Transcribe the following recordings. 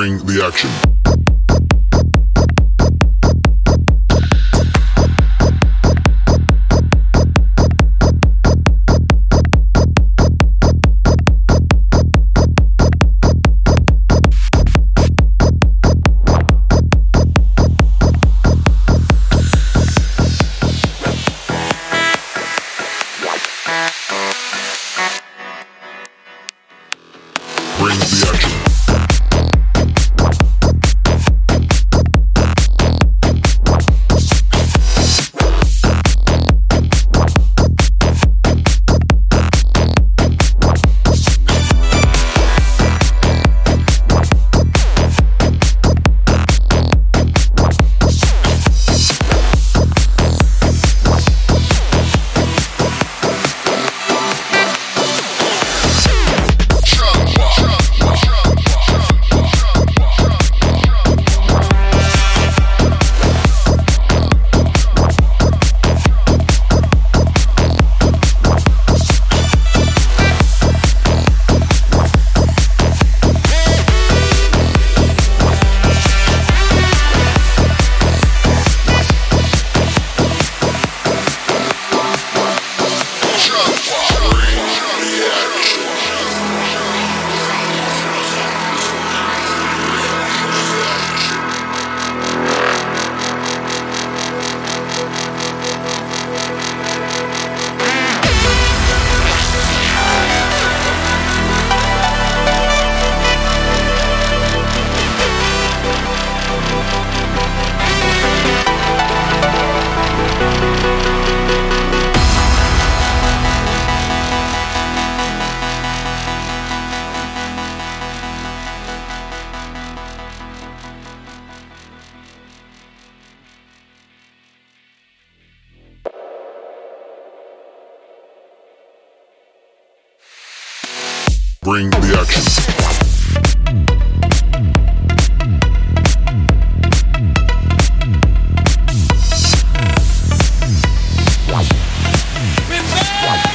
Bring the action. I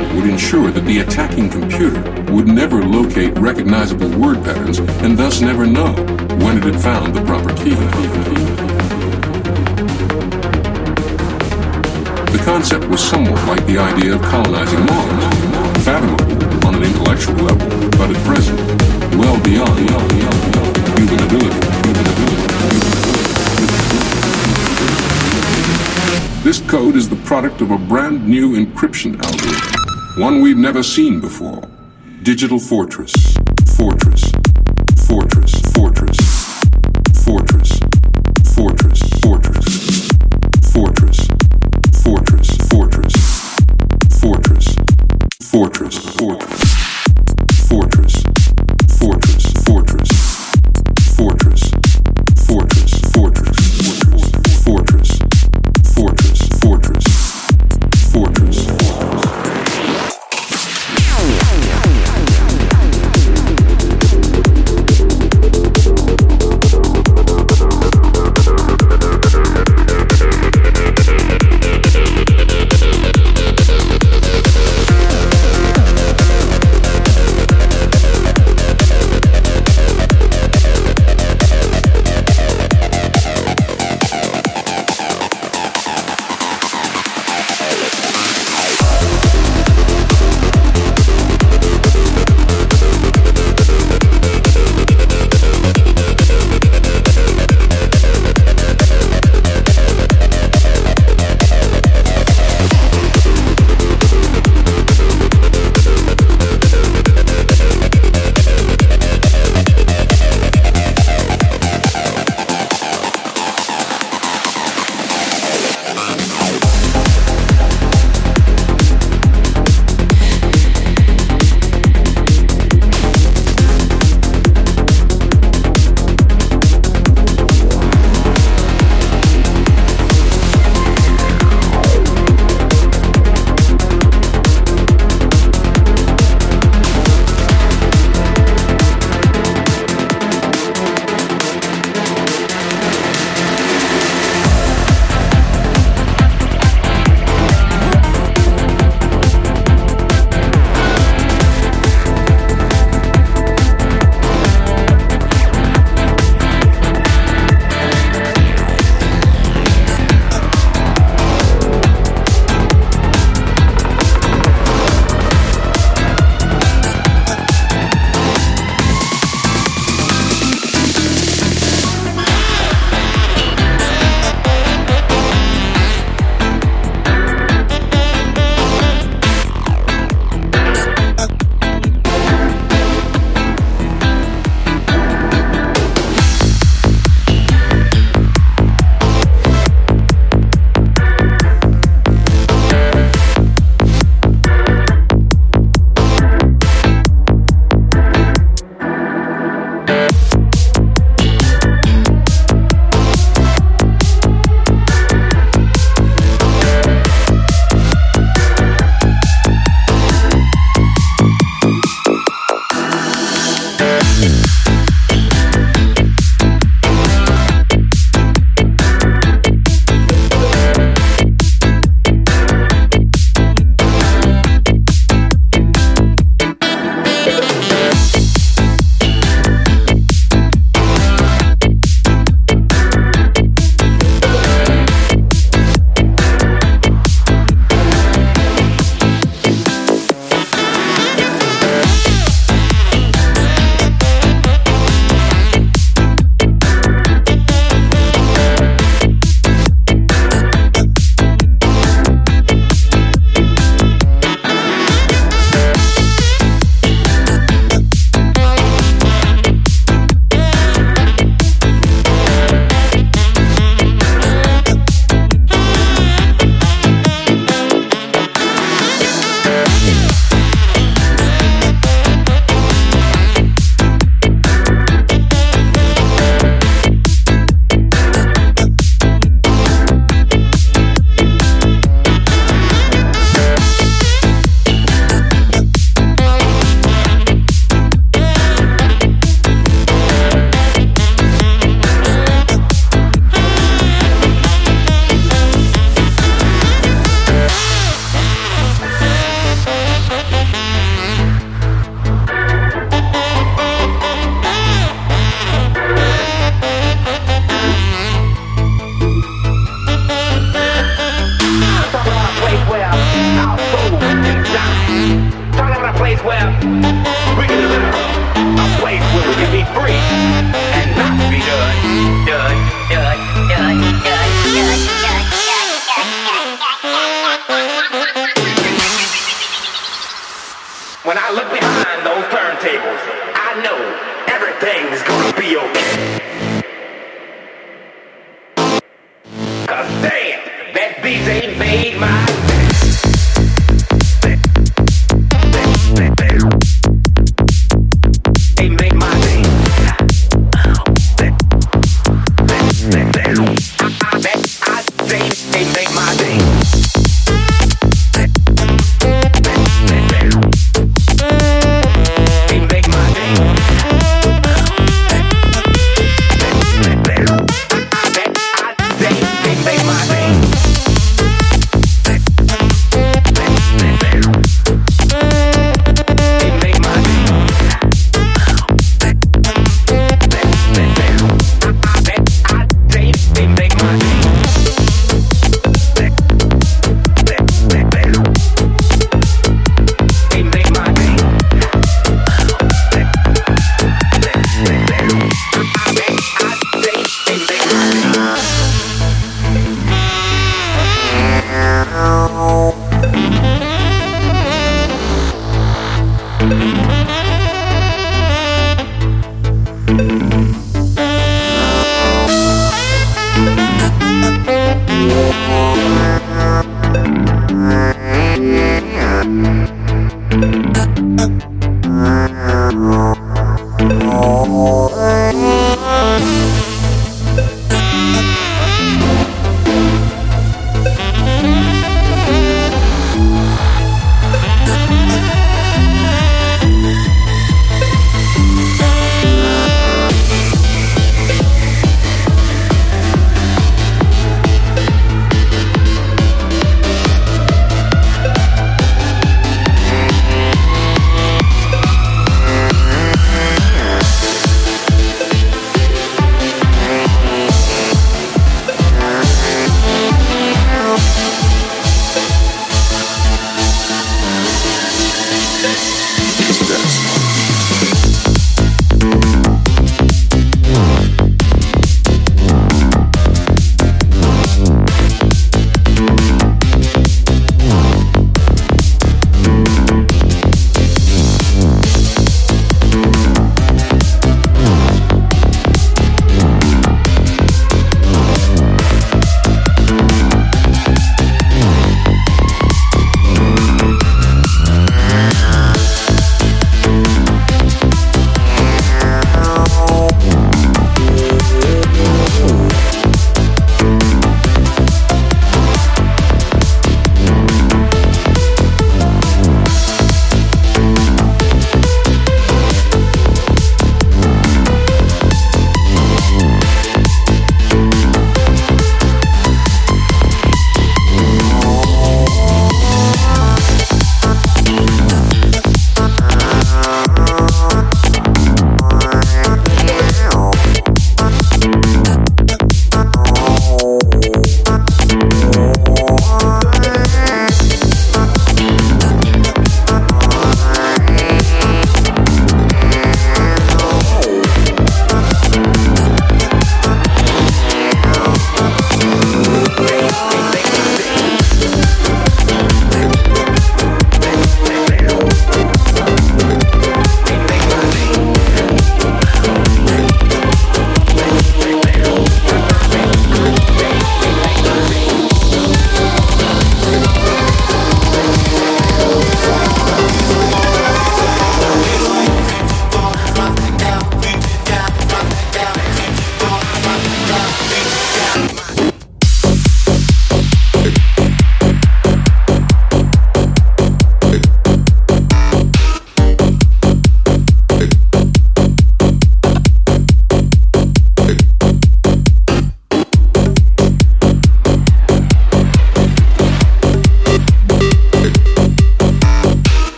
mutation would ensure that the attacking computer would never locate recognizable word patterns and thus never know when it had found the proper key. The concept was somewhat like the idea of colonizing Mars, fathomable on an intellectual level, but at present, well beyond human ability. This code is the product of a brand new encryption algorithm, one we've never seen before. Digital Fortress,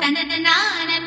na na na na